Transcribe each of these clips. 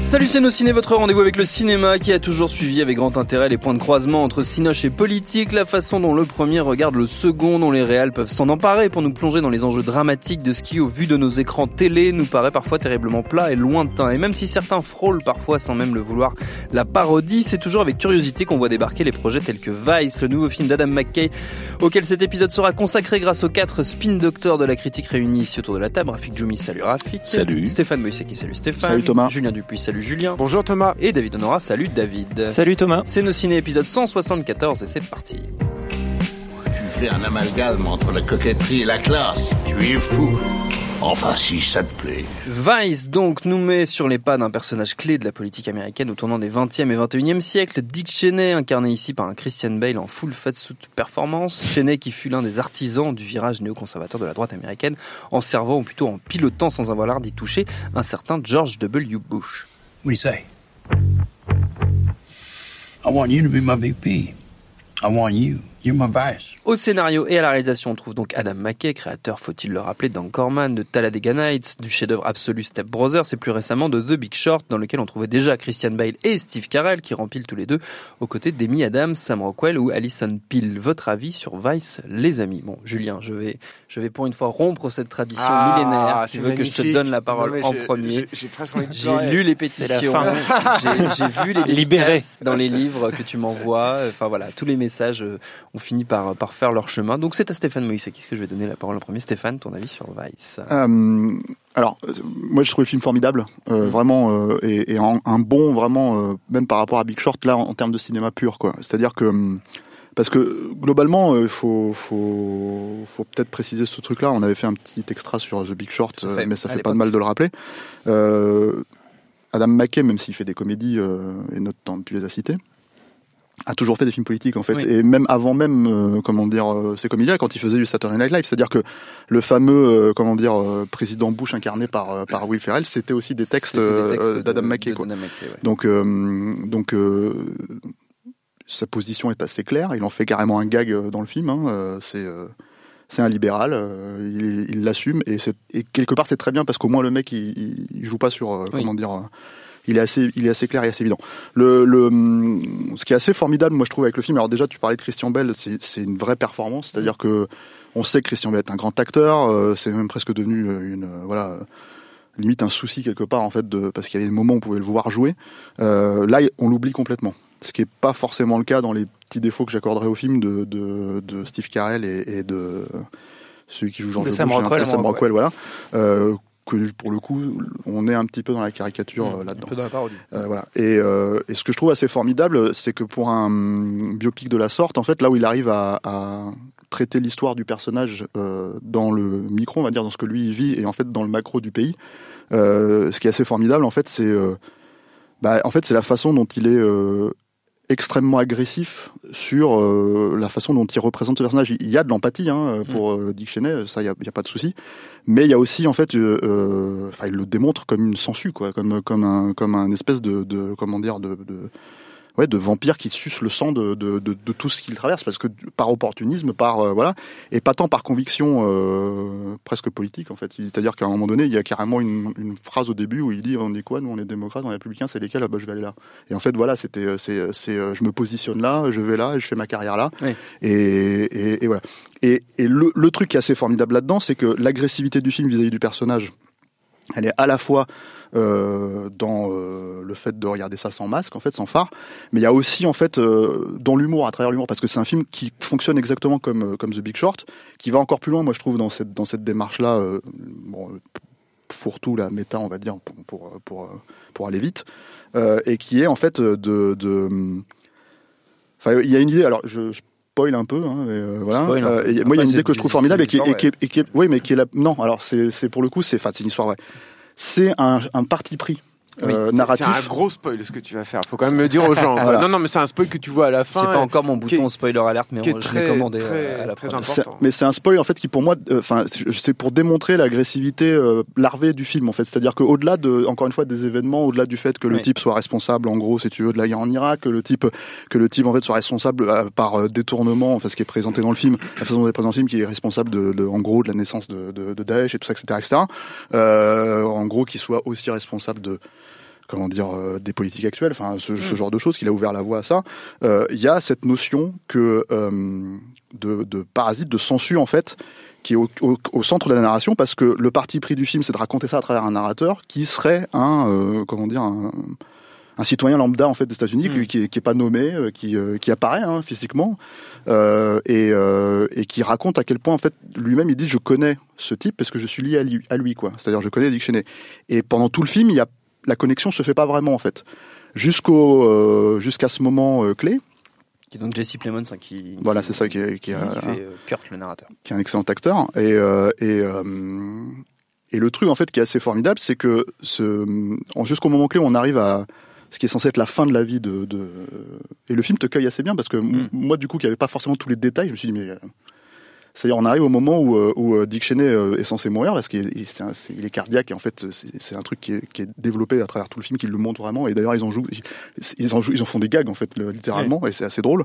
Salut c'est nos ciné, votre rendez-vous avec le cinéma qui a toujours suivi avec grand intérêt les points de croisement entre cinoche et politique, la façon dont le premier regarde le second, dont les réals peuvent s'en emparer pour nous plonger dans les enjeux dramatiques de ce qui, au vu de nos écrans télé, nous paraît parfois terriblement plat et lointain. Et même si certains frôlent parfois sans même le vouloir la parodie, c'est toujours avec curiosité qu'on voit débarquer les projets tels que Vice, le nouveau film d'Adam McKay, auquel cet épisode sera consacré grâce aux quatre spin doctors de la critique réunis ici autour de la table. Rafik Djoumi, salut Rafik. Salut. Stéphane Moïseki, salut Stéphane. Salut Thomas. Julien Dupuis, salut Julien. Bonjour Thomas. Et David Honora, salut David. Salut Thomas. C'est nos ciné épisode 174 et c'est parti. Tu fais un amalgame entre la coquetterie et la classe. Tu es fou. Enfin, si ça te plaît. Vice donc nous met sur les pas d'un personnage clé de la politique américaine au tournant des 20e et 21e siècles, Dick Cheney, incarné ici par un Christian Bale en full fat suit performance. Cheney qui fut l'un des artisans du virage néoconservateur de la droite américaine en servant ou plutôt en pilotant sans avoir l'air d'y toucher un certain George W. Bush. What do you say? I want you to be my VP. I want you. Au scénario et à la réalisation, on trouve donc Adam McKay, créateur, faut-il le rappeler, d'Anchorman, de Talladega Nights, du chef-d'œuvre absolu Step Brothers et plus récemment de The Big Short, dans lequel on trouvait déjà Christian Bale et Steve Carell qui rempilent tous les deux aux côtés d'Amy Adams, Sam Rockwell ou Alison Peel. Votre avis sur Vice, les amis? Bon, Julien, je vais, je vais pour une fois rompre cette tradition Ah, millénaire. Tu veux que je te donne la parole en premier? j'ai- J'ai presque envie de j'ai pleurer. lu les pétitions, j'ai vu les dans les livres que tu m'envoies. Enfin voilà, tous les messages euh, ont fini par, par faire leur chemin. Donc c'est à Stéphane Moïse à qui que je vais donner la parole en premier. Stéphane, ton avis sur Vice? Euh, alors, euh, moi, je trouve le film formidable, euh, Mm. vraiment, euh, et, et un, un bon, vraiment, même par rapport à Big Short, là, en, en termes de cinéma pur, quoi. C'est-à-dire que, hum, parce que globalement, il faut, faut, faut peut-être préciser ce truc-là. On avait fait un petit extra sur The Big Short, mais ça fait pas de mal de le rappeler. Adam McKay, même s'il fait des comédies, et notamment tu les as cités, a toujours fait des films politiques en fait Oui. et même avant même euh, comment dire euh, ces comédies-là quand il faisait du Saturday Night Live c'est-à-dire que le fameux euh, comment dire euh, président Bush incarné par euh, par Will Ferrell c'était aussi des textes, euh, textes d'Adam de- McKay de quoi. Adam McKay, ouais. donc euh, donc euh, sa position est assez claire il en fait carrément un gag dans le film hein, c'est euh, c'est un libéral, euh, il l'assume et, et quelque part c'est très bien parce qu'au moins le mec il, il- joue pas sur euh, Oui. comment dire, euh, il est assez il est assez clair et assez évident. Le, le hum, ce qui est assez formidable moi je trouve avec le film, alors déjà tu parlais de Christian Bell, c'est une vraie performance, c'est-à-dire que on sait que Christian Bell est un grand acteur, euh, c'est même presque devenu euh, une euh, voilà limite un souci quelque part en fait de parce qu'il y avait des moments où on pouvait le voir jouer. Euh, là on l'oublie complètement. Ce qui est pas forcément le cas dans les petits défauts que j'accorderais au film de, de, de Steve Carell et, et de celui qui joue De Sam hein, Rockwell. Sam Rockwell, voilà. Euh, que pour le coup, on est un petit peu dans la caricature euh, Un là-dedans. peu dans la parodie. Euh, voilà. Et, euh, et ce que je trouve assez formidable, c'est que pour un hum, biopic de la sorte, en fait, là où il arrive à, à traiter l'histoire du personnage euh, dans le micro, on va dire, dans ce que lui il vit, et en fait dans le macro du pays, euh, ce qui est assez formidable, en fait, c'est euh, bah, en fait, c'est la façon dont il est euh, extrêmement agressif sur euh, la façon dont il représente ce personnage. Il y a de l'empathie hein, pour euh, Dick Cheney, ça, il n'y a, pas de souci. Mais il y a aussi, en fait, euh, euh, enfin, il le démontre comme une sangsue, quoi, comme comme un comme un espèce de, de comment dire de, de ouais, de vampire qui suce le sang de, de, de, de tout ce qu'il traverse, parce que par opportunisme, par euh, voilà, et pas tant par conviction euh, presque politique en fait. C'est-à-dire qu'à un moment donné, il y a carrément une, une phrase au début où il dit on est quoi, nous on est démocrates, on est républicains, c'est lesquels, ah, bah, je vais aller là. Et en fait voilà, c'était euh, c'est c'est je me positionne là, je vais là, et je fais ma carrière là, Oui. et, et, et voilà. Et, et le, le truc qui est assez formidable là-dedans, c'est que l'agressivité du film vis-à-vis du personnage, elle est à la fois euh, dans euh, le fait de regarder ça sans masque, en fait, sans phare, mais il y a aussi en fait euh, dans l'humour, à travers l'humour, parce que c'est un film qui fonctionne exactement comme comme The Big Short, qui va encore plus loin, moi je trouve dans cette dans cette démarche-là. bon, fourre-tout, la méta, on va dire, pour pour pour, pour aller vite, et qui est en fait de, de enfin il y a une idée. Alors je, je spoil un peu, hein, mais, euh, voilà. Spoil et moi, il y a une idée que je trouve formidable et qui, et l'histoire, qui, est- et qui est- oui, mais qui est la, non. Alors c'est pour le coup, c'est, enfin, c'est une histoire vraie. C'est un, parti pris Oui, euh, C'est- narratif. C'est un gros spoil ce que tu vas faire. Faut quand même le dire aux gens. Voilà. Non, non, mais c'est un spoil que tu vois à la fin. J'ai pas encore mon est- bouton spoiler alerte, mais qui est on- je très- l'ai commandé très- euh, à la très important. C'est- mais c'est un spoil en fait qui pour moi, euh, enfin, c'est pour démontrer l'agressivité euh, larvée du film en fait. C'est-à-dire qu'au-delà de, encore une fois, des événements, au-delà du fait que le Oui. type soit responsable, en gros, si tu veux, de la guerre en Irak, que le type, que le type en fait soit responsable euh, par euh, détournement, enfin, ce qui est présenté dans le film, la façon dont il est présenté dans le film, qui est responsable de, de- en gros, de la naissance de, de, de Daesh et tout ça, etc., etc. Euh, en gros, qu'il soit aussi responsable de comment dire euh, des politiques actuelles, enfin ce, ce genre de choses, qu'il a ouvert la voie à ça. Euh, Il y a cette notion que euh, de, de parasite, de censure en fait, qui est au, au- au centre de la narration, parce que le parti pris du film, c'est de raconter ça à travers un narrateur qui serait un euh, comment dire un, un citoyen lambda en fait des États-Unis Mm. qui, qui, est- pas nommé, qui, qui apparaît hein, physiquement euh, et, euh, et qui raconte à quel point en fait lui-même il dit je connais ce type parce que je suis lié à lui, à lui quoi. C'est-à-dire je connais Dick Cheney. Et pendant tout le film, il y a la connexion se fait pas vraiment en fait. Jusqu'au euh, jusqu'à ce moment euh, clé. Qui est donc Jesse Plemons hein, qui. Voilà, c'est ça qui est, qui Qui, est, qui euh, fait euh, Kurt le narrateur. qui est un excellent acteur. Et, et, et le truc en fait qui est assez formidable, c'est que ce, jusqu'au moment clé où on arrive à ce qui est censé être la fin de la vie de, de... et le film te cueille assez bien parce que m- Mm. moi du coup qui avait pas forcément tous les détails, je me suis dit mais c'est-à-dire on arrive au moment où, euh, où euh, Dick Cheney euh, est censé mourir parce qu'il est, il cardiaque et en fait c'est un truc qui est, qui est développé à travers tout le film qui le montre vraiment et d'ailleurs ils en jouent ils, ils en jouent ils en font des gags en fait le- littéralement et c'est assez drôle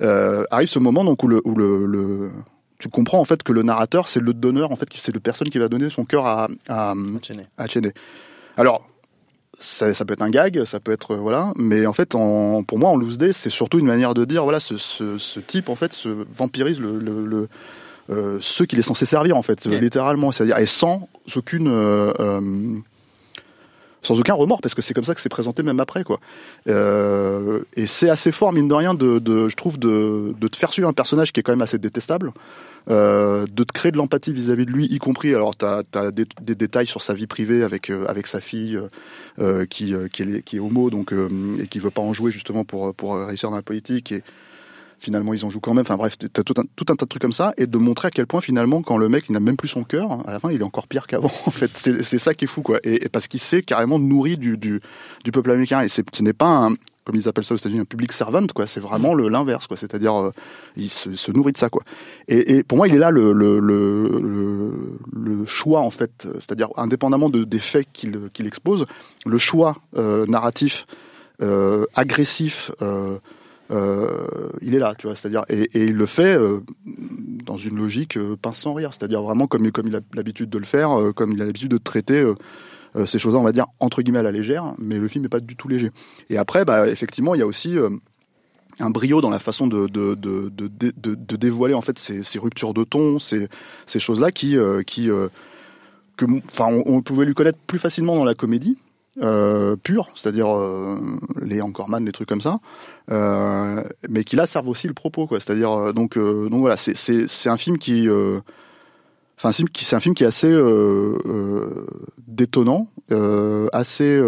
euh, arrive ce moment donc où le, où le, le- tu comprends en fait que le narrateur c'est le donneur en fait c'est le personne qui va donner son cœur à, à, Cheney. à Cheney. Alors ça, ça peut être un gag, ça peut être voilà, mais en fait, en, pour moi, en loose day, c'est surtout une manière de dire voilà, ce, ce, ce type en fait se vampirise le, le, le- euh, ceux qu'il est censé servir en fait, littéralement, c'est-à-dire et sans aucune euh, euh, sans aucun remords parce que c'est comme ça que c'est présenté même après quoi. Euh, et c'est assez fort mine de rien de, de je trouve de, de te faire suivre un personnage qui est quand même assez détestable. Euh, de te créer de l'empathie vis-à-vis de lui, y compris alors tu as, des, des détails sur sa vie privée avec euh, avec sa fille euh, qui qui est, qui est homo donc et qui veut pas en jouer justement pour pour réussir dans la politique et finalement ils en jouent quand même. Enfin bref, t'as tout un, tout un tas de trucs comme ça et de montrer à quel point finalement quand le mec il n'a même plus son cœur, à la fin il est encore pire qu'avant. En fait, c'est ça qui est fou quoi. Et, et parce qu'il s'est carrément nourri du, du du peuple américain et ce n'est pas un comme ils appellent ça aux États-Unis, un public servant, quoi. C'est vraiment le l'inverse, quoi. C'est-à-dire, euh, il se, se nourrit de ça, quoi. Et, et pour moi, il est là le le, le, le, le choix, en fait. C'est-à-dire, indépendamment de, des faits qu'il expose, le choix euh, narratif, euh, agressif, il est là, tu vois. C'est-à-dire, et, il le fait euh, dans une logique euh, pince sans rire. C'est-à-dire vraiment comme il a l'habitude de le faire, euh, comme il a l'habitude de traiter. Euh, euh, ces choses-là, on va dire entre guillemets à la légère, mais le film n'est pas du tout léger. Et après, bah, effectivement, il y a aussi euh, un brio dans la façon de, dévoiler en fait ces, ruptures de ton, ces, choses-là qui, euh, euh, enfin, on pouvait lui connaître plus facilement dans la comédie. Euh, pure, c'est-à-dire euh, les Anchorman, des trucs comme ça, euh, mais qui là servent aussi le propos, quoi. C'est-à-dire euh, donc euh, donc voilà, c'est c'est c'est un film qui euh, Enfin, c'est un film qui est assez détonnant, assez.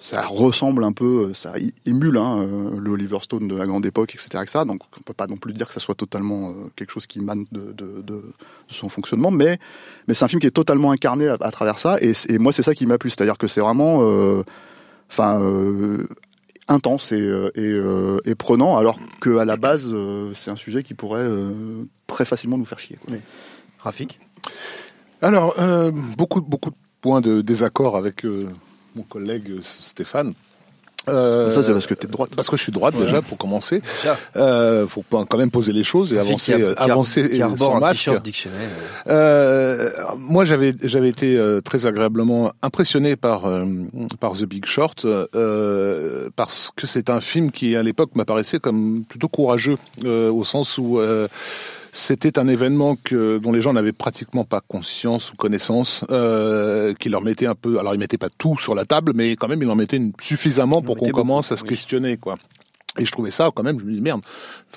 Euh, ça ressemble un peu, ça émule hein, euh, le Oliver Stone de la grande époque, etc., etc. Donc, on peut pas non plus dire que ça soit totalement euh, quelque chose qui émane de, de, de, de son fonctionnement, mais mais c'est un film qui est totalement incarné à, à travers ça. Et, et moi, c'est ça qui m'a plu, c'est-à-dire que c'est vraiment, euh, enfin. euh, intense et, euh, et, euh, et prenant, alors que à la base, euh, c'est un sujet qui pourrait euh, très facilement nous faire chier. Quoi. Rafik? Alors, euh, beaucoup, beaucoup de points de désaccord avec euh, mon collègue euh, Stéphane. Euh, Ça, c'est parce que t'es de droite. Parce que je suis de droite déjà pour commencer. Déjà. Euh, faut pas- quand même poser les choses et avancer, qui, a- euh, qui a- avancer qui euh, Dick Cheney. euh. Euh, moi, j'avais j'avais été euh, très agréablement impressionné par euh, par The Big Short euh, parce que c'est un film qui à l'époque m'apparaissait comme plutôt courageux euh, au sens où euh, c'était un événement que dont les gens n'avaient pratiquement pas conscience ou connaissance, euh, qui leur mettait un peu. Alors, ils mettaient pas tout sur la table, mais quand même, ils en mettaient une- suffisamment Ils pour qu'on commence à se questionner, quoi. Et je trouvais ça quand même, je me dis merde,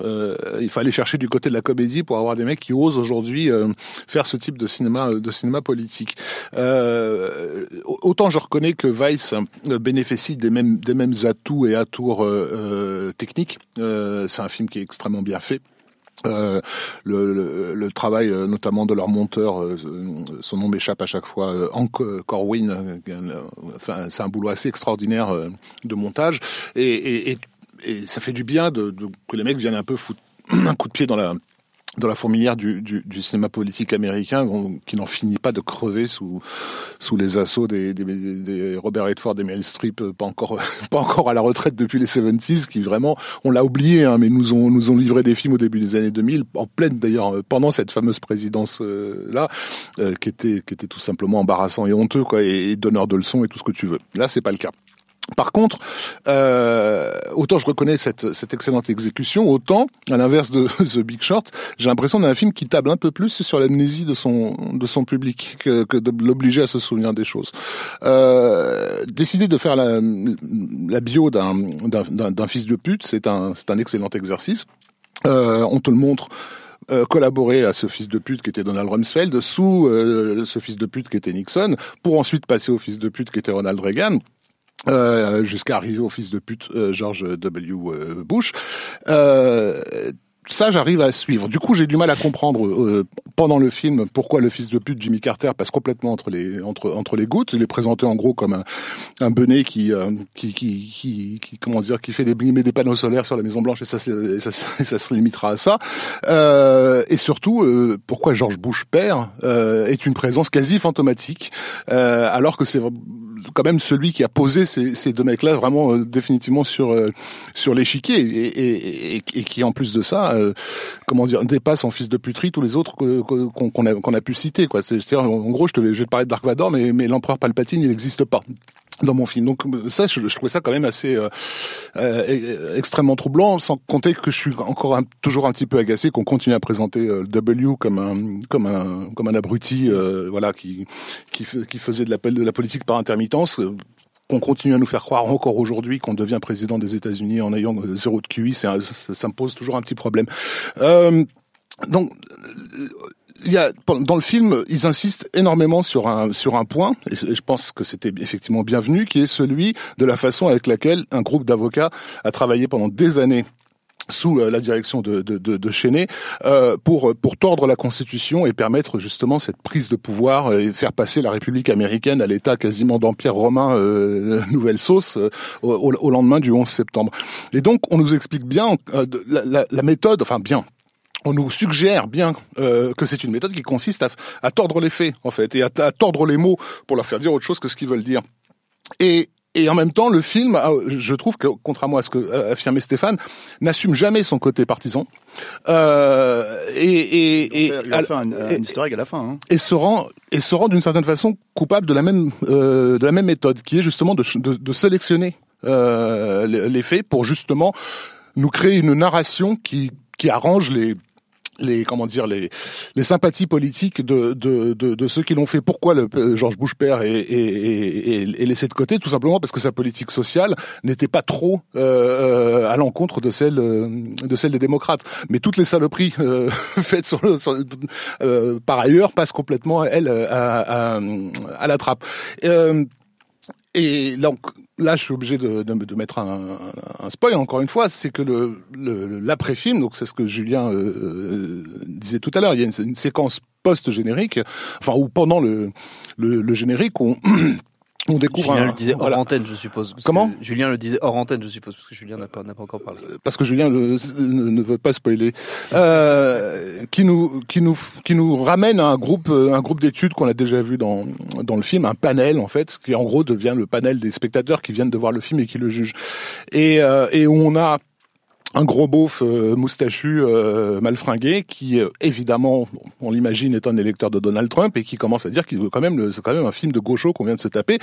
euh, il fallait chercher du côté de la comédie pour avoir des mecs qui osent aujourd'hui euh, faire ce type de cinéma de cinéma politique. Euh, autant je reconnais que Vice euh, bénéficie des mêmes des mêmes atouts et atours euh, techniques. C'est un film qui est extrêmement bien fait. Euh, le, le, le, travail euh, notamment de leur monteur, euh, son nom m'échappe à chaque fois, euh, Hank Corwin, enfin, c'est un boulot assez extraordinaire de montage. Et, et, et, et, ça fait du bien de, de, que les mecs viennent un peu foutre un coup de pied dans la dans la fourmilière du, du, du, cinéma politique américain qui n'en finit pas de crever sous sous les assauts des, des, des Robert Redford et Meryl Streep euh, pas encore pas encore à la retraite depuis les 70s qui vraiment on l'a oublié hein, mais nous ont nous ont livré des films au début des années 2000 en pleine d'ailleurs euh, pendant cette fameuse présidence euh, là euh, qui était qui était tout simplement embarrassant et honteux quoi et, et donneur de leçons et tout ce que tu veux. Là c'est pas le cas par contre, euh, autant je reconnais cette, cette, excellente exécution, autant, à l'inverse de The Big Short, j'ai l'impression d'un film qui table un peu plus sur l'amnésie de son, de son public que, que de l'obliger à se souvenir des choses. Euh, décider de faire la, la bio d'un fils de pute, c'est un, un excellent exercice. Euh, on te le montre euh, collaborer à ce fils de pute qui était Donald Rumsfeld sous euh, ce fils de pute qui était Nixon, pour ensuite passer au fils de pute qui était Ronald Reagan. Euh, jusqu'à arriver au fils de pute euh, George W. Bush. Euh, ça, j'arrive à suivre. Du coup, j'ai du mal à comprendre euh, pendant le film pourquoi le fils de pute Jimmy Carter passe complètement entre les entre entre les gouttes. Il est présenté en gros comme un, un benet qui, euh, qui, qui, qui comment dire qui fait des des panneaux solaires sur la Maison Blanche et ça ça, ça, se limitera à ça. Euh, et surtout, euh, pourquoi George Bush père euh, est une présence quasi fantomatique, alors que c'est quand même celui qui a posé ces, ces deux mecs-là vraiment définitivement sur sur l'échiquier et, et, et, qui en plus de ça euh, comment dire, dépasse en fils de puterie tous les autres qu'on a, qu'on a pu citer. Quoi. C'est-à-dire, en gros, je, te, je vais te parler de Dark Vador, mais, mais l'empereur Palpatine, il n'existe pas dans mon film. Donc ça, je, je trouvais ça quand même assez euh, euh, extrêmement troublant, sans compter que je suis encore un, toujours un petit peu agacé qu'on continue à présenter euh, W comme un comme un comme un abruti, euh, voilà, qui qui, faisait de la, de la politique par intermittence qu'on continue à nous faire croire encore aujourd'hui qu'on devient président des États-Unis en ayant euh, zéro de QI, ça, ça, me pose toujours un petit problème. Euh, donc, il y a dans le film, ils insistent énormément sur un sur un point, et je pense que c'était effectivement bienvenu, qui est celui de la façon avec laquelle un groupe d'avocats a travaillé pendant des années sous euh, la direction de, de, de, de Chenet, euh, pour pour tordre la Constitution et permettre justement cette prise de pouvoir et faire passer la République américaine à l'état quasiment d'empire romain euh, nouvelle sauce euh, au, au, lendemain du 11 septembre. Et donc on nous explique bien euh, la, la, la méthode, enfin bien, on nous suggère bien euh, que c'est une méthode qui consiste à, à, tordre les faits, en fait, et à, à, tordre les mots pour leur faire dire autre chose que ce qu'ils veulent dire. Et, et en même temps, le film, je trouve que, contrairement à ce que affirmait Stéphane, n'assume jamais son côté partisan. Euh, et, et, et, il a fait un, un historique à la fin. Hein. Et se rend, et se rend d'une certaine façon coupable de la même, euh, de la même méthode, qui est justement de, de, de sélectionner euh, les faits pour justement nous créer une narration qui, qui arrange les les comment dire les les sympathies politiques de de de, de ceux qui l'ont fait. Pourquoi le euh, George Bush père est, est, est, est, laissé de côté? Tout simplement parce que sa politique sociale n'était pas trop euh, à l'encontre de celle euh, de celle des démocrates. Mais toutes les saloperies euh, faites sur, sur euh, par ailleurs passent complètement elle à, à la trappe. Et donc là, je suis obligé de, de, de mettre un, un, spoil encore une fois, c'est que le l'après-film, donc c'est ce que Julien euh, euh, disait tout à l'heure, il y a une, une séquence post-générique, enfin ou pendant le, le, le générique, on on découvre Julien un, le disait hors voilà. antenne, je suppose. Comment? Julien le disait hors antenne, je suppose, parce que Julien n'a pas, n'a pas encore parlé. Parce que Julien le, ne, ne, veut pas spoiler. Euh, qui nous, qui nous, qui nous ramène à un groupe, un groupe d'études qu'on a déjà vu dans dans le film, un panel en fait, qui en gros devient le panel des spectateurs qui viennent de voir le film et qui le jugent. Et euh, et où on a un gros beauf euh, moustachu euh, mal fringué qui euh, évidemment on l'imagine est un électeur de Donald Trump et qui commence à dire qu'il quand même c'est quand même un film de gaucho qu'on vient de se taper.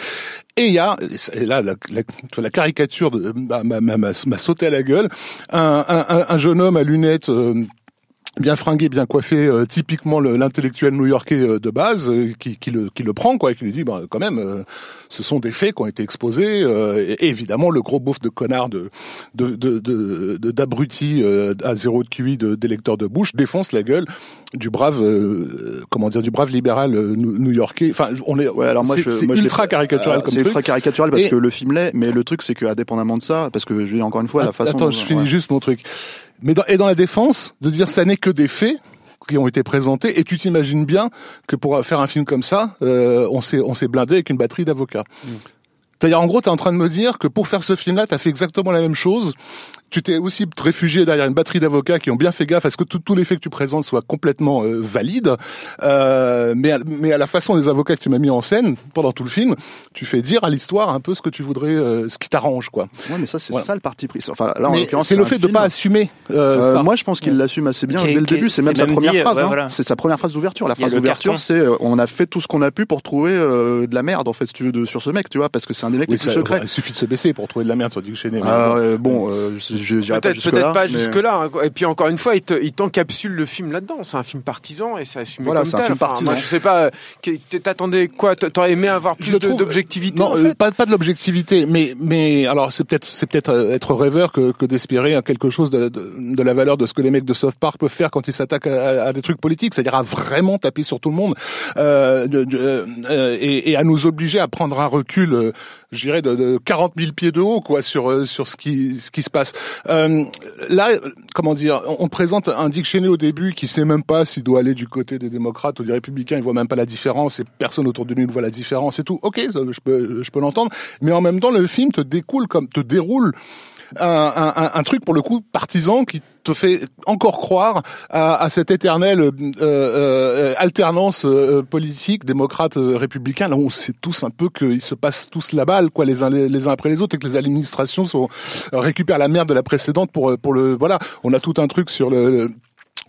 Et il y a et là la, caricature m'a sauté à la gueule un, un, un, jeune homme à lunettes bien fringué, bien coiffé, euh, typiquement le- l'intellectuel new-yorkais euh, de base, euh, qui, qui, le, qui le prend, quoi, et qui lui dit, bah, quand même, euh, ce sont des faits qui ont été exposés, euh, et, et évidemment le gros beauf de connard de de de de- de- d'abruti euh, à zéro de QI d'électeur de Bush défonce la gueule du brave, euh, comment dire, du brave libéral euh, new- new-yorkais. Enfin, on est, Ouais, alors moi, je, c'est ultra caricatural comme C'est ultra caricatural parce Et- que le film l'est, mais le truc c'est que indépendamment de ça, parce que je dis encore une fois la façon. Attends, dont- je finis ouais. juste mon truc. Mais dans, et dans la défense, de dire ça n'est que des faits qui ont été présentés, et tu t'imagines bien que pour faire un film comme ça, euh, on s'est on s'est blindé avec une batterie d'avocats. C'est-à-dire, en gros, tu es en train de me dire que pour faire ce film-là, tu as fait exactement la même chose. Tu t'es aussi réfugié derrière une batterie d'avocats qui ont bien fait gaffe à ce que tout- tous les faits que tu présentes soient complètement euh, valides. Euh, mais, à, mais à la façon des avocats que tu m'as mis en scène pendant tout le film, tu fais dire à l'histoire un peu ce que tu voudrais, euh, ce qui t'arrange, quoi. Ouais, mais ça c'est Voilà. ça le parti pris. Enfin là, en l'occurrence, c'est le fait de film. pas assumer euh, Euh, ça. moi, je pense qu'il l'assume assez bien dès le début. C'est même sa première dit, phrase. ouais, hein. voilà. C'est sa première phrase d'ouverture. La phrase d'ouverture, c'est euh, on a fait tout ce qu'on a pu pour trouver euh, de la merde en fait, si tu veux, de, sur ce mec, tu vois, parce que c'est un des mecs Oui, les plus secrets. Il suffit de se baisser pour trouver de la merde sur Dick Cheney. Ah, bon. Pas Peut-être là. pas mais- jusque là. Et puis encore une fois, il te- il t'encapsule le film là-dedans. C'est un film partisan et c'est assumé Voilà, comme c'est un tel. film Enfin, partisan. Moi, je sais pas. euh, T'attendais quoi? T'aurais aimé avoir plus d'objectivité Non, en euh, fait? pas, pas de l'objectivité, mais mais alors c'est peut-être c'est peut-être euh, être rêveur que, que d'espérer à quelque chose de, de, de la valeur de ce que les mecs de South Park peuvent faire quand ils s'attaquent à, à des trucs politiques, c'est-à-dire à vraiment taper sur tout le monde euh, de- de- euh, et, et à nous obliger à prendre un recul, euh, je dirais de, de 40 000 pieds de haut quoi sur euh, sur ce qui ce qui se passe. Euh, là, comment dire, on, présente un Dick Cheney au début qui sait même pas s'il doit aller du côté des démocrates ou des républicains, il voit même pas la différence et personne autour de lui ne voit la différence et tout. Ok, je peux je peux l'entendre, mais en même temps le film te découle comme te déroule un, un, un- truc pour le coup partisan qui te fait encore croire à, à cette éternelle euh, euh, alternance euh, politique démocrate euh, républicain. Là on sait tous un peu qu'ils se passent tous la balle quoi les uns les, uns après les autres et que les administrations sont récupèrent la merde de la précédente pour euh, pour le voilà. On a tout un truc sur le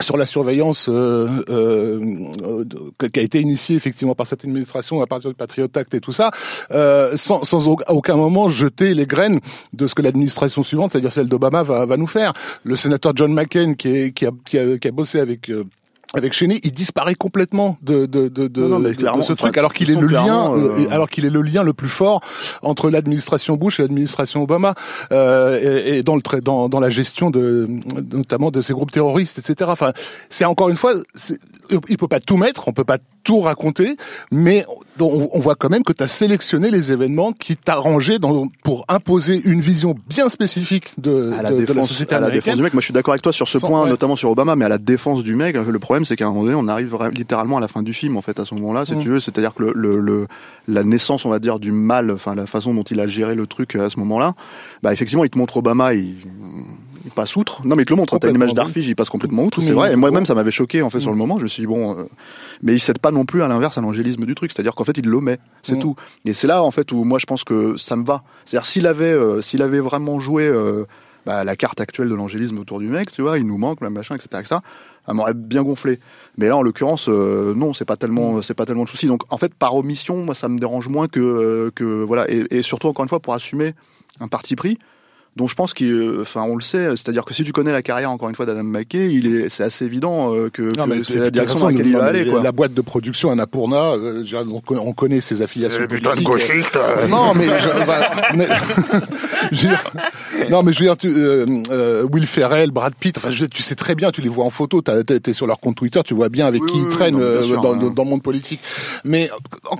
sur la surveillance euh, euh, euh, qui a été initiée effectivement par cette administration à partir du Patriot Act et tout ça, euh, sans, sans aucun moment jeter les graines de ce que l'administration suivante, c'est-à-dire celle d'Obama, va, va nous faire. Le sénateur John McCain qui, est, qui, a, qui, a, qui a bossé avec euh, avec Cheney, il disparaît complètement de de de, de, Non, non, ce truc, alors qu'il est le lien, euh, euh, alors qu'il est le lien le plus fort entre l'administration Bush et l'administration Obama, euh, et, et dans le dans dans la gestion de notamment de ces groupes terroristes, etc. Enfin, c'est encore une fois, il peut pas tout mettre, on peut pas tout raconter, mais on, on voit quand même que tu as sélectionné les événements qui t'arrangeaient pour imposer une vision bien spécifique de, à la de, de la défense, société à la défense du mec. Moi, je suis d'accord avec toi sur ce Sans- point, notamment sur Obama, mais à la défense du mec, le problème, c'est qu'à un moment donné, on arrive littéralement à la fin du film, en fait, à ce moment-là, si Mm. tu veux. C'est-à-dire que le, le, le- la naissance, on va dire, du mal, enfin, la façon dont il a géré le truc euh, à ce moment-là, bah, effectivement, il te montre Obama, il, il passe outre. Non, mais il te le montre. T'as une image d'Arfige, il passe complètement outre, c'est vrai. Et moi-même, court. ça m'avait choqué, en fait, sur Mm. le moment. Je me suis dit, bon, euh, mais il cède pas non plus à l'inverse à l'angélisme du truc. C'est-à-dire qu'en fait, il l'omet. C'est Mm. tout. Et c'est là, en fait, où moi, je pense que ça me va. C'est-à-dire, s'il avait, euh, s'il avait vraiment joué, euh, bah, la carte actuelle de l'angélisme autour du mec, tu vois, il nous manque, le machin, etc., etc., ça m'aurait bien gonflé. Mais là, en l'occurrence, euh, non, c'est pas tellement, c'est pas tellement le souci. Donc, en fait, par omission, moi, ça me dérange moins que, euh, que voilà, et, et surtout encore une fois pour assumer un parti pris dont je pense qu'il, enfin, on le sait, c'est-à-dire que si tu connais la carrière encore une fois d'Adam McKay, il est, c'est assez évident euh, que, Non, que mais c'est la direction dans laquelle il va aller, quoi. La boîte de production Annapurna, euh, on, connaît, on connaît ses affiliations putain de gauchiste. Euh, non, mais, je, bah, mais- non, mais je veux dire, tu, euh, euh, Will Ferrell, Brad Pitt, enfin, je- tu sais très bien, tu les vois en photo, t'es sur leur compte Twitter, tu vois bien avec Oui, qui oui, ils traînent non, euh, sûr, dans, hein. dans le monde politique. Mais en-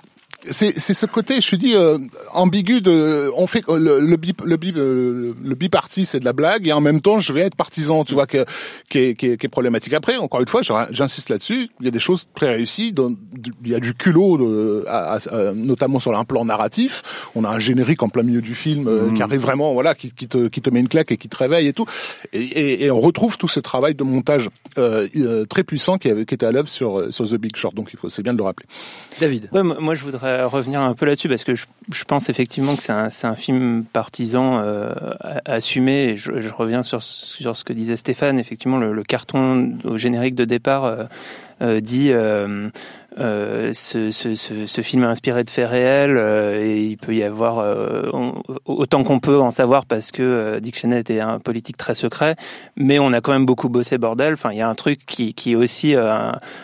c'est c'est ce côté, je suis dit euh, ambigu de, on fait le le bi le bi euh, le biparti c'est de la blague et en même temps je vais être partisan, tu vois que qui est, qui est, qui est problématique. Après encore une fois, j'in- j'insiste là-dessus, il y a des choses très réussies, dont- il y a du culot, de, à- à- à- notamment sur un plan narratif. On a un générique en plein milieu du film euh, qui arrive vraiment, voilà, qui, qui te qui te met une claque et qui te réveille et tout, et, et, et on retrouve tout ce travail de montage euh, euh, très puissant qui, avait, qui était à l'œuvre sur sur The Big Short. Donc il faut, c'est bien de le rappeler. David. Ouais, moi, je voudrais revenir un peu là-dessus parce que je, pense effectivement que c'est un, film partisan euh, assumé. Et je, reviens sur, sur ce que disait Stéphane. Effectivement, le, carton au générique de départ euh, euh, dit euh, euh, ce, ce, ce, film est inspiré de faits réels euh, et il peut y avoir euh, autant qu'on peut en savoir parce que euh, Dick Cheney était un politique très secret, mais on a quand même beaucoup bossé bordel. Enfin, il y a un truc qui, qui aussi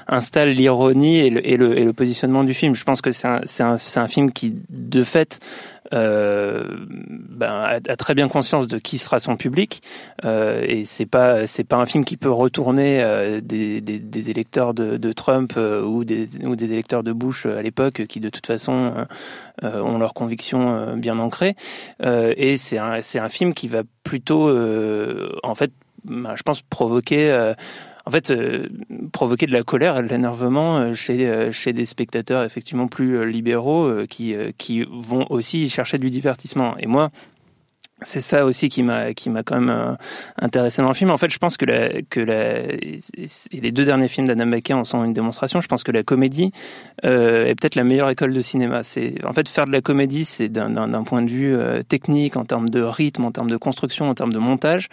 installe l'ironie et le, et, le, et le positionnement du film. Je pense que c'est un, un, un film qui, de fait, euh, ben, a, a, très bien conscience de qui sera son public. Euh, et c'est pas c'est pas un film qui peut retourner euh, des, des, des, électeurs de, de Trump euh, ou des ou des électeurs de Bush à l'époque qui de toute façon euh, ont leurs convictions bien ancrées et c'est un c'est un film qui va plutôt en fait ben, je pense provoquer en fait, euh, provoquer de la colère et de l'énervement euh, chez, euh, chez des spectateurs effectivement plus libéraux qui, qui vont aussi chercher du divertissement. Et moi, c'est ça aussi qui m'a qui m'a quand même euh, intéressé dans le film. En fait, je pense que que et les deux derniers films d'Adam McKay en sont une démonstration. Je pense que la comédie euh, est peut-être la meilleure école de cinéma. C'est en fait faire de la comédie, c'est d'un point de vue euh, technique, en termes de rythme, en termes de construction, en termes de montage,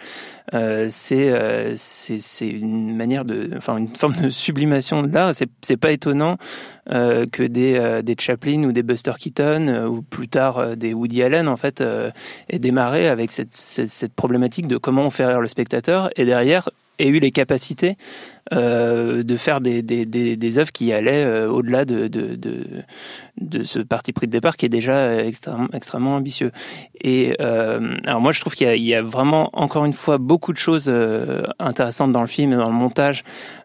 c'est euh, c'est une manière de, enfin une forme de sublimation de l'art. C'est c'est pas étonnant que des, des Chaplin ou des Buster Keaton ou plus tard des Woody Allen en fait aient avec cette, problématique de comment on fait rire le spectateur et derrière aient eu les capacités euh, de faire des, des, des, œuvres qui allaient euh, au-delà de, de, de, ce parti pris de départ qui est déjà extrêmement, extrêmement ambitieux. Et euh, alors moi je trouve qu'il y, a vraiment encore une fois beaucoup de choses intéressantes dans le film et dans le montage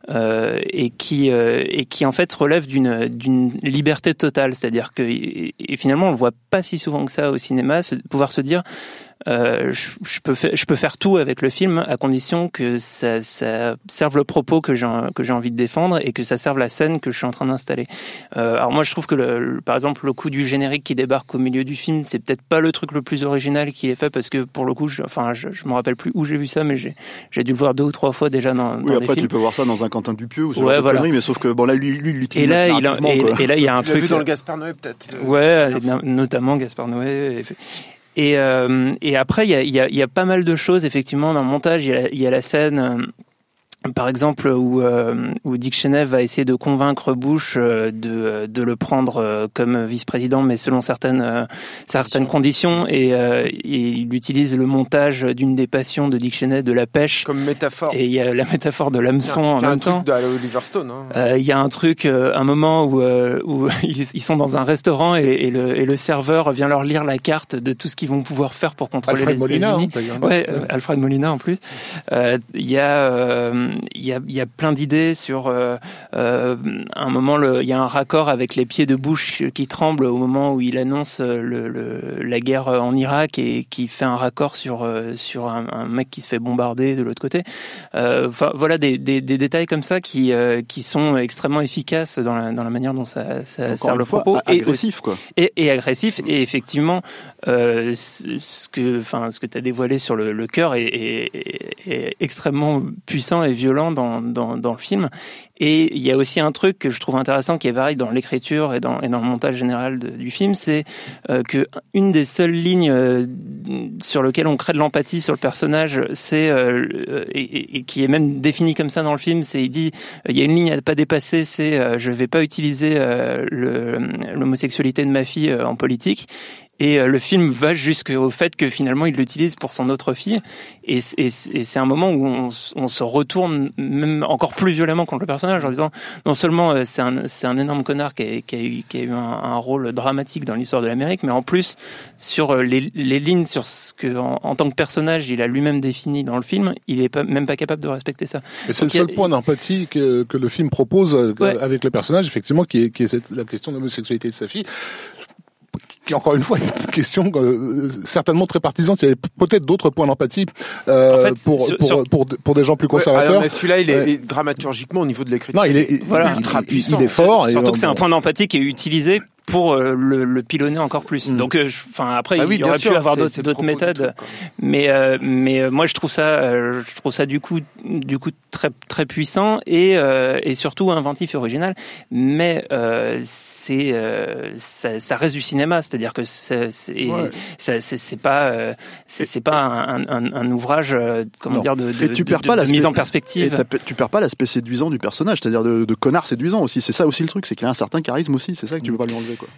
et qui et qui en fait relèvent d'une liberté totale, c'est-à-dire que et, finalement on le voit pas si souvent que ça au cinéma, pouvoir se dire je, peux faire, je peux faire tout avec le film à condition que ça, ça serve le propos j'ai que j'ai envie de défendre et que ça serve la scène que je suis en train d'installer. Euh, alors moi je trouve que le, le, par exemple le coup du générique qui débarque au milieu du film c'est peut-être pas le truc le plus original qui est fait parce que pour le coup je, enfin je, je me rappelle plus où j'ai vu ça mais j'ai dû le voir deux ou trois fois déjà dans. Oui dans après tu peux voir ça dans un Quentin Dupieux ou ce ouais, voilà. mais sauf que bon là lui lui, lui et là il a, et, et, là il y a un tu truc vu dans le Gaspard Noé peut-être. Ouais notamment Gaspard Noé. Et, euh, et après, il y a, y, a, y a, pas mal de choses, effectivement, dans le montage. Il y, y a, la scène... Euh, par exemple, où, euh, où Dick Cheney va essayer de convaincre Bush euh, de, de le prendre euh, comme vice-président, mais selon certaines, euh, certaines conditions, et, euh, et, il utilise le montage d'une des passions de Dick Cheney, de la pêche. Comme métaphore. Et il y a la métaphore de l'hameçon en même un temps. truc d'Oliver Stone. Hein. Euh, il y a un truc, un moment où, où ils, ils, sont dans un restaurant et, et, le, et le serveur vient leur lire la carte de tout ce qu'ils vont pouvoir faire pour contrôler Alfred les Molina, États-Unis. Hein, ouais, Alfred Molina en plus. Il y a il y a, y a plein d'idées sur euh, euh, un moment il y a un raccord avec les pieds de Bush qui tremblent au moment où il annonce le, le, la guerre en Irak et qui fait un raccord sur sur un, un mec qui se fait bombarder de l'autre côté. Enfin voilà des, des, des, détails comme ça qui qui sont extrêmement efficaces dans la, dans la manière dont ça, ça sert le fois, propos. Agressif et, quoi. et, et agressif. Et effectivement euh, ce que enfin ce que tu as dévoilé sur le, le cœur est, est, est, extrêmement puissant et violent dans, dans, le film. Et il y a aussi un truc que je trouve intéressant qui est pareil dans l'écriture et dans, et dans le montage général du film, c'est euh, que une des seules lignes euh, sur lesquelles on crée de l'empathie sur le personnage, c'est euh, et, et, qui est même définie comme ça dans le film, c'est il dit il y a une ligne à pas dépasser, c'est euh, je vais pas utiliser l'homosexualité de ma fille en politique. Et le film va jusqu'au fait que finalement il l'utilise pour son autre fille. Et, et, et c'est un moment où on, on, se retourne même encore plus violemment contre le personnage en disant non seulement c'est un, un énorme connard qui a, qui a eu, qui a eu un, un, rôle dramatique dans l'histoire de l'Amérique, mais en plus sur les, les lignes, sur ce que en, en, tant que personnage il a lui-même défini dans le film, il est pas, même pas capable de respecter ça. Et c'est le seul a, point d'empathie que, que, le film propose ouais. avec le personnage, effectivement, qui est, qui est cette, la question de l'homosexualité de sa fille qui encore une fois est une question euh, certainement très partisane. Il y avait peut-être d'autres points d'empathie euh, en fait, pour, sur, pour, sur... pour, pour, des gens plus conservateurs. Ouais, celui-là, il est euh, dramaturgiquement au niveau de l'écriture. Non, il est, voilà. puissant. Il est fort. Surtout que c'est un point d'empathie qui est utilisé pour euh, le, le pilonner encore plus. Mm. Donc, euh, enfin après, Ah oui, il y aurait sûr, pu avoir d'autres méthodes, mais euh, mais euh, moi je trouve ça, euh, je trouve ça du coup du coup très très puissant et euh, et surtout inventif et original. Mais euh, c'est euh, ça, ça reste du cinéma, c'est-à-dire que c'est c'est Ouais. c'est pas euh, c'est pas un, un, un ouvrage euh, comment Non. dire de, de, Et tu de- perds de- pas mise en Et perspective. t'as- tu perds pas l'aspect séduisant du personnage, c'est-à-dire de, de connard séduisant aussi. C'est ça aussi le truc, c'est qu'il a un certain charisme aussi. C'est ça que tu veux pas lui enlever, quoi.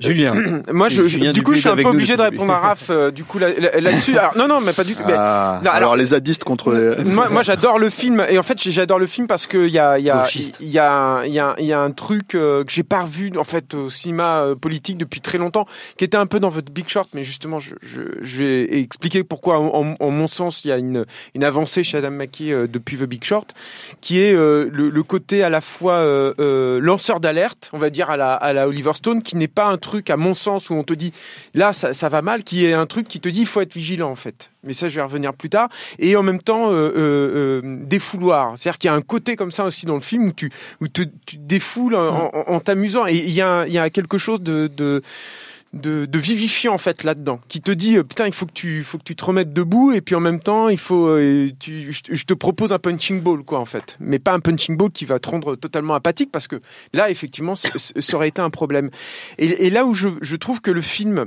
Julien. Moi, je, Julien du coup, Dupuis je suis un peu obligé de répondre à Raph, euh, du coup, là- là- là-dessus. Alors, non, non, mais pas du tout. Ah, alors, alors- les zadistes contre les. moi, moi j'adore le film et en fait j'adore le film parce que il y a il y a il y a il y a il y a un truc euh, que j'ai pas revu en fait au cinéma euh, politique depuis très longtemps qui était un peu dans votre Big Short mais justement je je, je vais expliquer pourquoi en, en- en mon sens il y a une une avancée chez Adam McKay euh, depuis The Big Short qui est euh, le, le côté à la fois euh, euh, lanceur d'alerte on va dire à la à la Oliver Stone qui n'est pas un truc à mon sens où on te dit là ça, ça va mal qui est un truc qui te dit il faut être vigilant en fait. Mais ça je vais revenir plus tard. Et en même temps euh, euh, euh, défouloir. C'est-à-dire qu'il y a un côté comme ça aussi dans le film où tu où te, tu défoules en, en- en t'amusant. Et il y a il y a quelque chose de, de de, de vivifiant en fait là-dedans, qui te dit euh, putain il faut que tu faut que tu te remettes debout et puis en même temps il faut euh, tu, je, te- propose un punching ball quoi en fait, mais pas un punching ball qui va te rendre totalement apathique parce que là effectivement ça aurait été un problème. Et, et là où je, je trouve que le film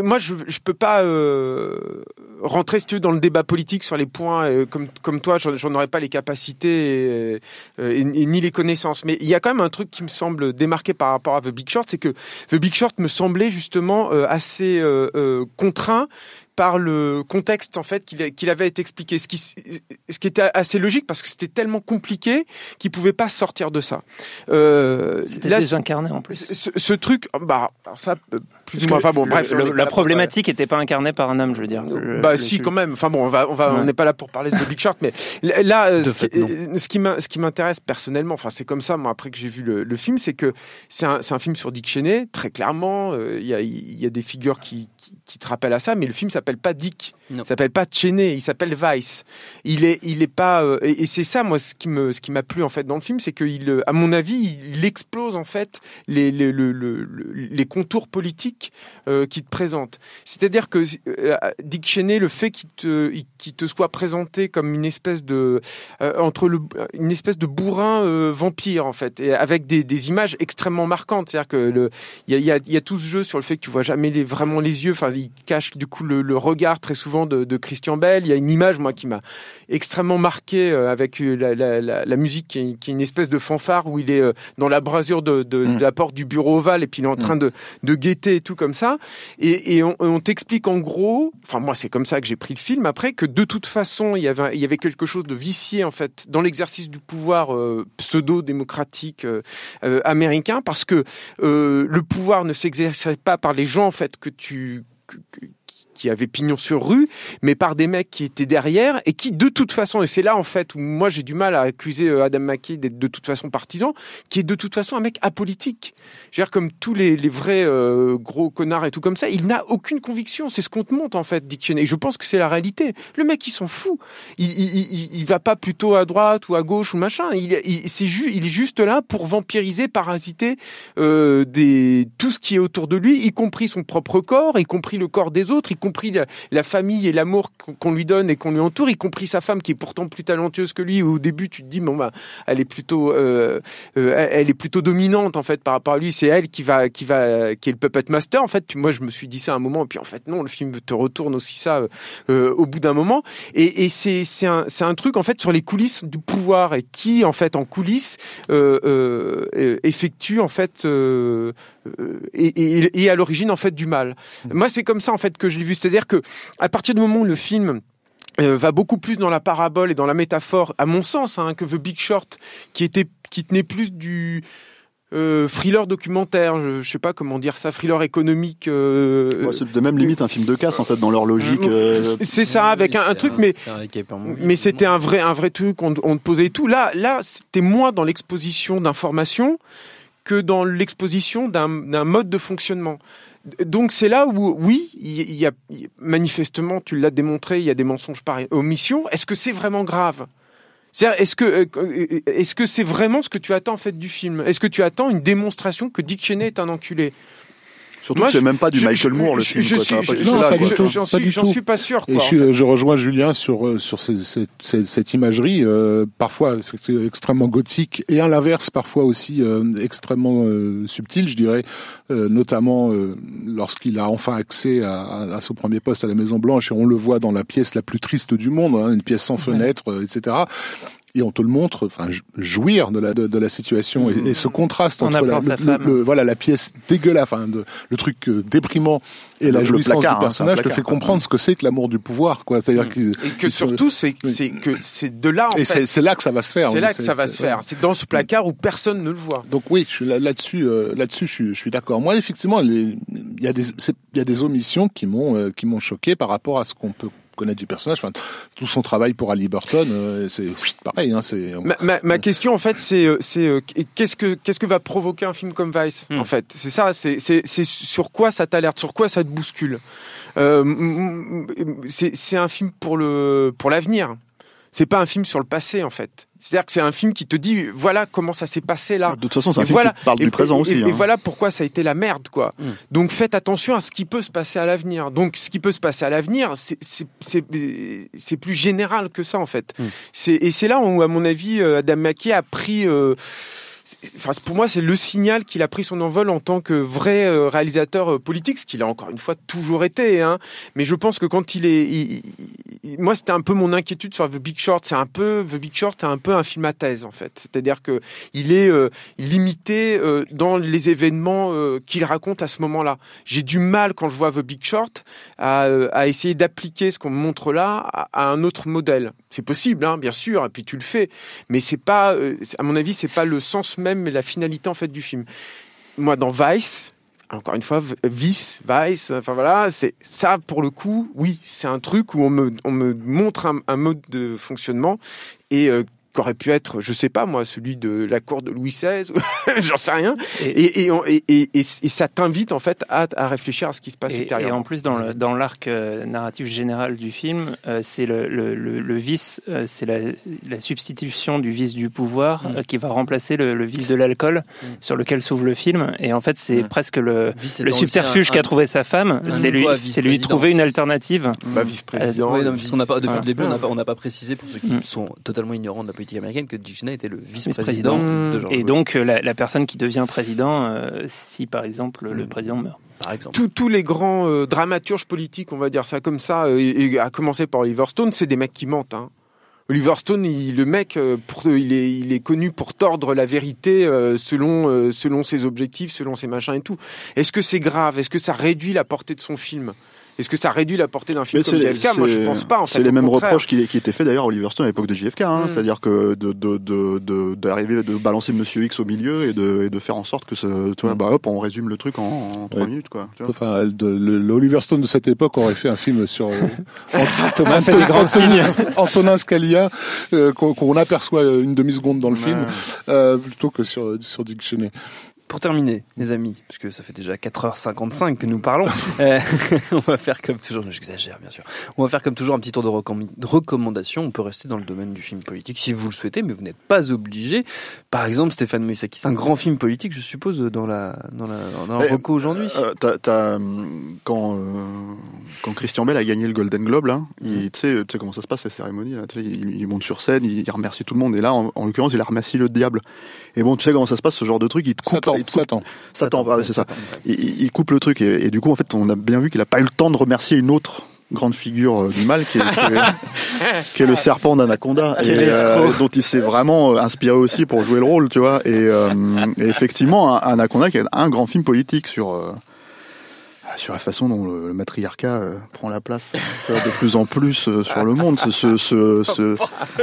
moi, je je peux pas euh, rentrer si tu veux, dans le débat politique sur les points euh, comme comme toi. J'en aurais pas les capacités et, euh, et- et ni les connaissances. Mais il y a quand même un truc qui me semble démarqué par rapport à The Big Short, c'est que The Big Short me semblait justement euh, assez euh, contraint par le contexte en fait qu'il avait été expliqué, ce qui ce qui était assez logique parce que c'était tellement compliqué qu'il pouvait pas sortir de ça. Euh, C'était là, désincarné en plus. ce, ce truc, bah alors ça plus ou moins. Enfin bon, bref, le- la problématique n'était pas incarnée par un homme, je veux dire. Le- bah le- si quand même. Enfin bon, on va, on va, on n'est pas là pour parler de Big Short, mais là, euh, ce, fait, qui, ce qui m'intéresse personnellement, enfin c'est comme ça, moi après que j'ai vu le, le film, c'est que c'est un, c'est un film sur Dick Cheney, très clairement. euh, Il y, a, il y a des figures qui, qui, qui te rappellent à ça, mais le film s'appelle pas Dick, Non. il s'appelle pas Cheney, il s'appelle Vice. Il est, il est pas, euh, et, et c'est ça moi ce qui me, ce qui m'a plu en fait dans le film, c'est qu'il, à mon avis, il explose en fait les, les, le- le- le- les contours politiques euh, qu'il te présente. C'est-à-dire que euh, Dick Cheney, le fait qu'il te, qu'il te soit présenté comme une espèce de euh, entre le, une espèce de bourrin euh, vampire en fait, et avec des, des images extrêmement marquantes. C'est-à-dire que le, il y a, il y, a, il y a tout ce jeu sur le fait que tu vois jamais les, vraiment les yeux. Enfin, il cache du coup le, le regard très souvent de, de Christian Bell. Il y a une image moi qui m'a extrêmement marqué avec la, la, la, la musique qui est, qui est une espèce de fanfare où il est dans la brasure de, de, Mm. de la porte du bureau ovale et puis il est en train de, de guetter et tout comme ça. Et, on, t'explique en gros, enfin moi c'est comme ça que j'ai pris le film après, que de toute façon il y avait, il y avait quelque chose de vicié en fait dans l'exercice du pouvoir euh, pseudo-démocratique euh, euh, américain parce que le pouvoir ne s'exerçait pas par les gens en fait que tu qui avaient pignon sur rue, mais par des mecs qui étaient derrière et qui, de toute façon, et c'est là en fait où moi j'ai du mal à accuser euh, Adam McKay d'être de toute façon partisan, qui est de toute façon un mec apolitique. Je veux dire, comme tous les, vrais euh, gros connards et tout comme ça, il n'a aucune conviction. C'est ce qu'on te montre en fait, Cheney. Et je pense que c'est la réalité. Le mec, il s'en fout. Il, il, va pas plutôt à droite ou à gauche ou machin. Il, est juste là pour vampiriser, parasiter euh, tout ce qui est autour de lui, y compris son propre corps, y compris le corps des autres, y compris la, la famille et l'amour qu'on lui donne et qu'on lui entoure, y compris sa femme qui est pourtant plus talentueuse que lui. Au début, tu te dis bon bah, elle est plutôt, euh, euh, elle- est plutôt dominante en fait par rapport à lui. C'est elle qui va, qui va, qui est le puppet master. En fait, moi je me suis dit ça à un moment, et puis en fait non, le film te retourne aussi ça euh, au bout d'un moment. Et, et c'est, c'est un, c'est un truc en fait sur les coulisses du pouvoir et qui en fait en coulisses effectue en fait et, et, et à l'origine en fait du mal. Moi, c'est comme ça en fait que je l'ai vu, c'est-à-dire que à partir du moment où le film euh, va beaucoup plus dans la parabole et dans la métaphore, à mon sens, hein, que The Big Short, qui était, qui tenait plus du euh, thriller documentaire, je, je sais pas comment dire ça, thriller économique. euh, Ouais, c'est même limite un film de casse en fait dans leur logique. euh, c'est- ça, avec un, un truc, mais un mais c'était un vrai, un vrai truc, on, on te posait tout. Là, là, c'était moins dans l'exposition d'informations que dans l'exposition d'un mode de fonctionnement. Donc c'est là où, oui, il y a, manifestement, tu l'as démontré, il y a des mensonges par omission. Est-ce que c'est vraiment grave? Est-ce que euh, est-ce que c'est vraiment ce que tu attends en fait du film? Est-ce que tu attends une démonstration que Dick Cheney est un enculé? Surtout Moi, que c'est même pas du je- Michael je- Moore le je- film. je quoi, suis- pas Non, là, pas quoi. du tout. J'en suis, j'en pas sûr. Et Quoi, je, en suis- fait. je rejoins Julien sur euh, sur ces- ces- cette imagerie euh, parfois extrêmement gothique et à l'inverse parfois aussi euh, extrêmement euh, subtile, je dirais, euh, notamment euh, lorsqu'il a enfin accès à, à- à son premier poste à la Maison Blanche et on le voit dans la pièce la plus triste du monde, hein, une pièce sans fenêtre, euh, etc. Et on te le montre, enfin jou- jouir de la de, de la situation et, et ce contraste En entre la, le, le- le- voilà la pièce dégueulasse, enfin de- le truc euh, déprimant et la le jouissance placard, du hein, personnage te fait comprendre ce que c'est que l'amour du pouvoir, quoi. C'est-à-dire que Et que surtout, c'est c'est que c'est de là en et fait. c'est c'est là que ça va se faire. C'est là que ça va se faire. C'est dans ce placard où personne ne le voit. Donc oui, je suis là- là-dessus, euh, là-dessus, je suis, je suis d'accord. Moi, effectivement, il y a des, il y a des omissions qui m'ont, euh, qui m'ont choqué par rapport à ce qu'on peut connaître du personnage. Enfin, tout son travail pour Ali Burton, euh, c'est pareil. Hein, c'est Ma, ma, ma question en fait, c'est euh, c'est euh, qu'est-ce que qu'est-ce que va provoquer un film comme Vice Hmm. en fait? C'est ça. C'est c'est c'est sur quoi ça t'alerte, sur quoi ça te bouscule? Euh, c'est c'est un film pour le pour l'avenir. C'est pas un film sur le passé en fait. C'est-à-dire que c'est un film qui te dit voilà comment ça s'est passé là. De toute façon, c'est un Et film voilà. qui parle Et- du présent et- aussi. Et, hein. et voilà pourquoi ça a été la merde, quoi. Mm. Donc faites attention à ce qui peut se passer à l'avenir. Donc ce qui peut se passer à l'avenir, c'est- plus général que ça, en fait. Mm. Et c'est là où, à mon avis, euh, Adam McKay a pris... euh, Pour moi, c'est le signal qu'il a pris son envol en tant que vrai euh, réalisateur euh, politique, ce qu'il a encore une fois toujours été. Hein. Mais je pense que quand il est, moi, c'était un peu mon inquiétude sur The Big Short. C'est un peu The Big Short, c'est un peu un film à thèse en fait. C'est-à-dire que il est euh, limité dans les événements qu'il raconte à ce moment-là. J'ai du mal quand je vois The Big Short à, essayer d'appliquer ce qu'on me montre là à, un autre modèle. C'est possible, hein, bien sûr, et puis tu le fais, mais c'est pas, à mon avis, c'est pas le sens même la finalité en fait du film. Moi, dans Vice. Encore une fois, V- Vice, Vice, enfin voilà, c'est ça pour le coup, oui, c'est un truc où on me, on me montre un, un mode de fonctionnement et euh, qu'aurait pu être, je sais pas moi, celui de la cour de Louis XVI, j'en sais rien. Et- Et, et, on- et, et, et- et ça t'invite en fait à, à réfléchir à ce qui se passe Et, et en plus, dans le- dans l'arc euh, narratif général du film, euh, c'est le, le, le, le vice, euh, c'est la, la substitution du vice du pouvoir Mm. euh, qui va remplacer le, le vice de l'alcool Mm. sur lequel s'ouvre le film. Et en fait, c'est Mm. presque le, subterfuge qu'a trouvé sa femme, c'est lui, c'est lui trouver une alternative. Bah, vice-président. Oui, non, le mais parce qu'on n'a pas, depuis le début, on n'a pas, n'a pas précisé pour ceux qui sont totalement ignorants de la politique américaine que Dick Cheney était le vice-président vice-président. de George Et Bush, donc, euh, la, la personne qui devient président, euh, si par exemple le Mm. président meurt. par exemple. tous, tous les grands euh, dramaturges politiques, on va dire ça comme ça, euh, et, et à commencer par Oliver Stone, c'est des mecs qui mentent. Hein. Oliver Stone, il, le mec, euh, pour, il, est, il est connu pour tordre la vérité euh, selon, euh, selon ses objectifs, selon ses machins et tout. Est-ce que c'est grave? Est-ce que ça réduit la portée de son film? Est-ce que ça réduit la portée d'un film Mais comme JFK Moi, je c'est- pense pas. En fait, C'est les mêmes contraire. reproches qui, qui étaient faits d'ailleurs à Oliver Stone à l'époque de JFK, hein, Mm. c'est-à-dire que de de de de- d'arriver de, balancer Monsieur X au milieu et de et de faire en sorte que ce, tu vois, Mm. bah hop, on résume le truc en, en trois minutes quoi. tu vois. Enfin, elle- de- le, le Oliver Stone de cette époque aurait fait un film sur euh, Thomas fait des grands signes. Antonin Scalia, euh, qu'on qu'on aperçoit une demi seconde dans le film, euh, plutôt que sur sur Dick Cheney. Pour terminer, les amis, puisque ça fait déjà 4h55 que nous parlons, euh, on va faire comme toujours, j'exagère bien sûr, on va faire comme toujours un petit tour de, recomm- de recommandations. On peut rester dans le domaine du film politique si vous le souhaitez, mais vous n'êtes pas obligé. Par exemple, Stéphane Moïsaki, c'est un grand film politique, je suppose, dans la dans la dans la Eh, reco aujourd'hui. Euh, quand, euh, quand Christian Bell a gagné le Golden Globe, là, il- tu sais comment ça se passe, ces cérémonies, là, il, il monte sur scène, il, il remercie tout le monde, et là, en, en l'occurrence, il a remercié le diable. Et bon, tu sais comment ça se passe, ce genre de truc, il te coupe, il Satan. Satan, ah, c'est ça. Satan, ouais. Il, il- il coupe le truc, et, et du coup, en fait, on a bien vu qu'il a pas eu le temps de remercier une autre grande figure euh, du mal qui est, qui est- qui est le serpent d'Anaconda et, Quel euh, dont il s'est vraiment euh, inspiré aussi pour jouer le rôle tu vois et, euh, et effectivement Anaconda qui est un grand film politique sur euh, sur la façon dont le, le matriarcat euh, prend la place vois, de plus en plus euh, sur le monde ce, ce, ce- ce-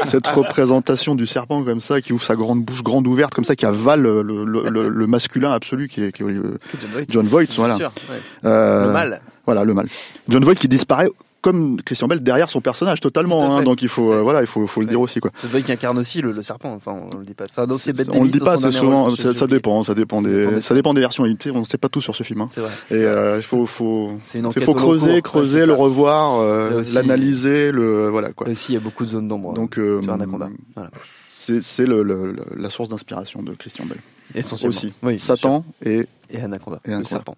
cette représentation du serpent comme ça qui ouvre sa grande bouche grande ouverte comme ça qui avale le, le, le- le masculin absolu qui est, qui est, euh, John Voight. John Voight voilà sûr, ouais. Euh, Le mal. voilà, le mal. John Voight qui disparaît comme Christian Bell derrière son personnage totalement. Hein. donc il faut, euh, voilà, il faut, faut le dire aussi quoi. C'est vrai qu'il incarne aussi le, le serpent. Enfin, on le dit pas. Enfin, Bette on le dit pas, c'est souvent, rôle, ça, ça dépend, ça dépend Ça des, dépend des- ça dépend des versions éditées. On ne sait pas tout sur ce film. Hein. C'est vrai. Et euh, il faut, faut, C'est faut au long creuser, cours. creuser, Ouais, c'est le revoir, euh, l'analyser, le, voilà quoi. Là aussi, il y a beaucoup de zones d'ombre. Donc, euh, Anaconda. Voilà. c'est, c'est le, le- le- la source d'inspiration de Christian Bell. Essentiellement. Aussi. Oui, Satan et Et Anaconda. Et le serpent.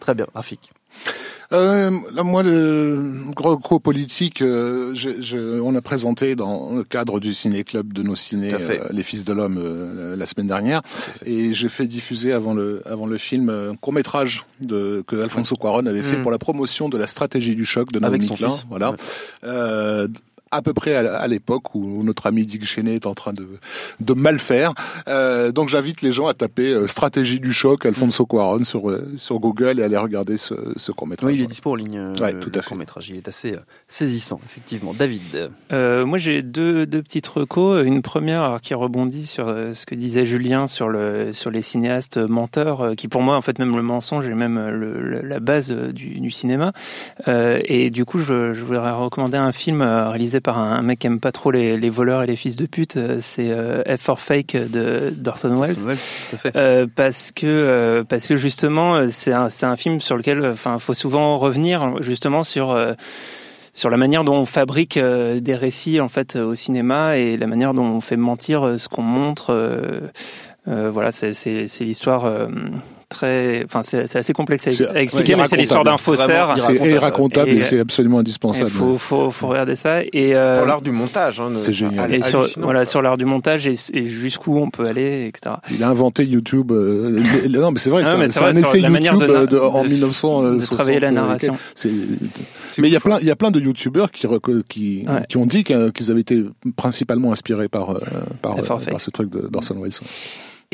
Très bien. Rafik. Euh, là, moi, le gros gros politique, euh, je- je- on a présenté dans le cadre du ciné-club de nos fait. euh, Les Fils de l'Homme euh, la, semaine dernière, et j'ai fait diffuser avant le avant le film euh, un court métrage de que Alfonso Cuarón avait fait Mm. pour la promotion de la stratégie du choc de Avec Naomi son Klein, fils. voilà. Ouais. À peu près à, à l'époque où notre ami Dick Cheney est en train de, de mal faire. Euh, donc j'invite les gens à taper euh, Stratégie du choc Alfonso Cuarón sur, euh, sur Google et aller regarder ce, ce court-métrage. Oui, il est dispo en ligne. euh, Ouais, tout à le fait. court-métrage. Il est assez saisissant, effectivement. David. moi, j'ai deux, deux petites recos. Une première qui rebondit sur ce que disait Julien sur, le, sur les cinéastes menteurs, qui pour moi, en fait, même le mensonge est même le, la base du, du cinéma. Euh, et du coup, je, je voudrais recommander un film réalisé par un, mec qui aime pas trop les, les voleurs et les fils de pute. Euh, C'est euh, F for Fake de d'Orson Welles. Orson Welles, tout à fait. Euh, parce que euh, parce que justement c'est un c'est un film sur lequel enfin faut souvent revenir justement sur euh, sur la manière dont on fabrique des récits en fait au cinéma et la manière dont on fait mentir ce qu'on montre euh, voilà c'est l'histoire euh, très enfin c'est assez complexe à, expliquer ouais, mais c'est l'histoire d'un faussaire C'est irracontable. irracontable et, Et- c'est absolument il indispensable. faut faut faut regarder ça et euh, Pour l'art du montage. Hein, c'est génial. et sur voilà sur l'art du montage et, et jusqu'où on peut aller etc Il a inventé YouTube. euh, non, mais c'est vrai, Ah, c'est un- vrai, essai YouTube de- euh, de- en de- 1960. de travailler la narration. Mais il y a plein, il y a plein de YouTubeurs qui reco- qui, Ouais. qui ont dit qu'ils avaient été principalement inspirés par euh, euh, ce truc de- d'Orson Welles.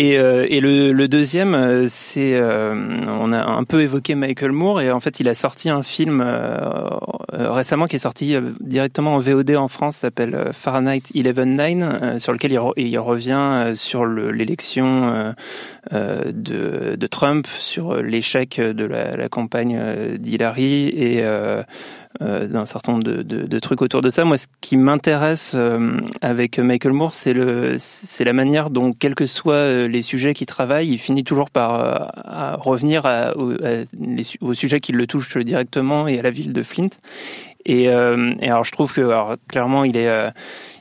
Et, euh, et le, le deuxième, euh, c'est, euh, on a un peu évoqué Michael Moore et en fait il a sorti un film euh, euh, récemment qui est sorti euh, directement en VOD en France, s'appelle Fahrenheit 11.9, euh, sur lequel il, re- il revient sur le- l'élection de, de Trump, sur l'échec de la, la campagne d'Hillary et d'un certain nombre de, de, de trucs autour de ça. Moi, ce qui m'intéresse euh, avec Michael Moore, c'est le, c'est la manière dont, quels que soient euh, les sujets qu'il travaille, il finit toujours par euh, à revenir à, au, à les qui le touchent directement et à la ville de Flint. Et, euh, et alors, je trouve que alors, clairement, il est euh,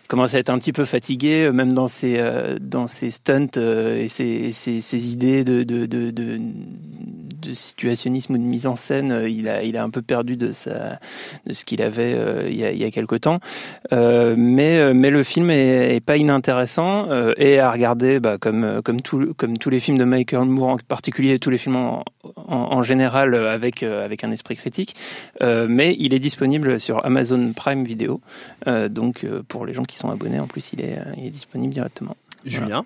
commence à être un petit peu fatigué, euh, même dans ses euh, dans ses stunts euh, et ses, et ses, idées de de, de de situationnisme ou de mise en scène. Il a il a un peu perdu de sa de ce qu'il avait il y a il y a quelque temps. Mais mais le film est, pas inintéressant et à regarder bah, comme comme tout comme tous les films de Michael Moore en particulier tous les films en, en, général avec avec un esprit critique. Mais il est disponible sur Amazon Prime Video. Donc pour les gens qui sont abonnés, en plus, il est, euh, il est disponible directement. Julien.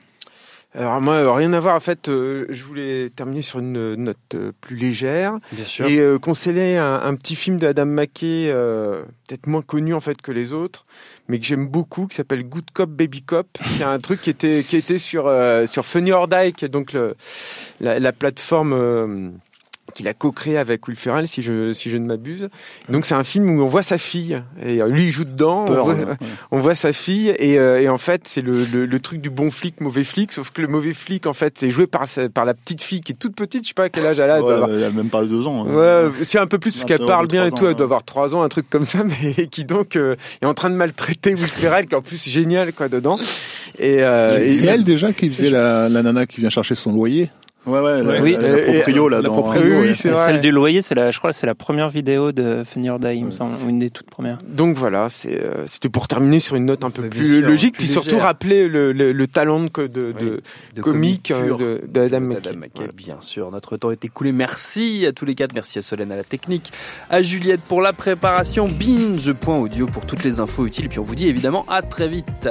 Alors moi, euh, rien à voir. En fait, euh, je voulais terminer sur une note euh, plus légère Bien sûr. et euh, conseiller un, un petit film de Adam McKay, euh, peut-être moins connu en fait que les autres, mais que j'aime beaucoup, qui s'appelle Good Cop Baby Cop, qui est un truc qui était qui était sur euh, sur Funny or Die, qui est donc le, la, la plateforme. Qu'il a co-créé avec Will Ferrell, si je, si je ne m'abuse. Donc c'est un film où on voit sa fille, et euh, lui il joue dedans, on voit, ouais. on voit sa fille, et, euh, et en fait c'est le, le, le truc du bon flic, mauvais flic, sauf que le mauvais flic en fait c'est joué par, par la petite fille qui est toute petite, je sais pas à quel âge elle a, elle Ouais, a même pas deux ans. hein. Ouais, c'est un peu plus parce qu'elle 21 parle bien et 3 tout. ans, Elle doit avoir trois ans, un truc comme ça, mais qui donc euh, est en train de maltraiter Will Ferrell, qui est en plus génial quoi dedans. Et, euh, et- c'est elle déjà qui faisait la, la nana qui vient chercher son loyer. Ouais, ouais, la, Oui. la, la Et- proprio, là, la dans- proprio, oui, oui, ouais. c'est Et vrai. Celle du loyer, c'est la, je crois, que c'est la première vidéo de Funny or Die, il me semble, ou une des toutes premières. Donc voilà, c'est, euh, c'était pour terminer sur une note un peu bien plus sûr, logique, plus puis surtout légère. rappeler le, le, le talent de, de, de, de comique euh, de, d'Adam McKay. Bien sûr. Notre temps est écoulé. Merci à tous les quatre. Merci à Solène à la technique, à Juliette pour la préparation. Binge.audio pour toutes les infos utiles. Et puis on vous dit évidemment à très vite.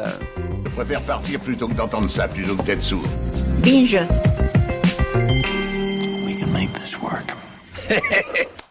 Je préfère partir plutôt que d'entendre ça, plutôt que d'être sourd. Binge. Make this work.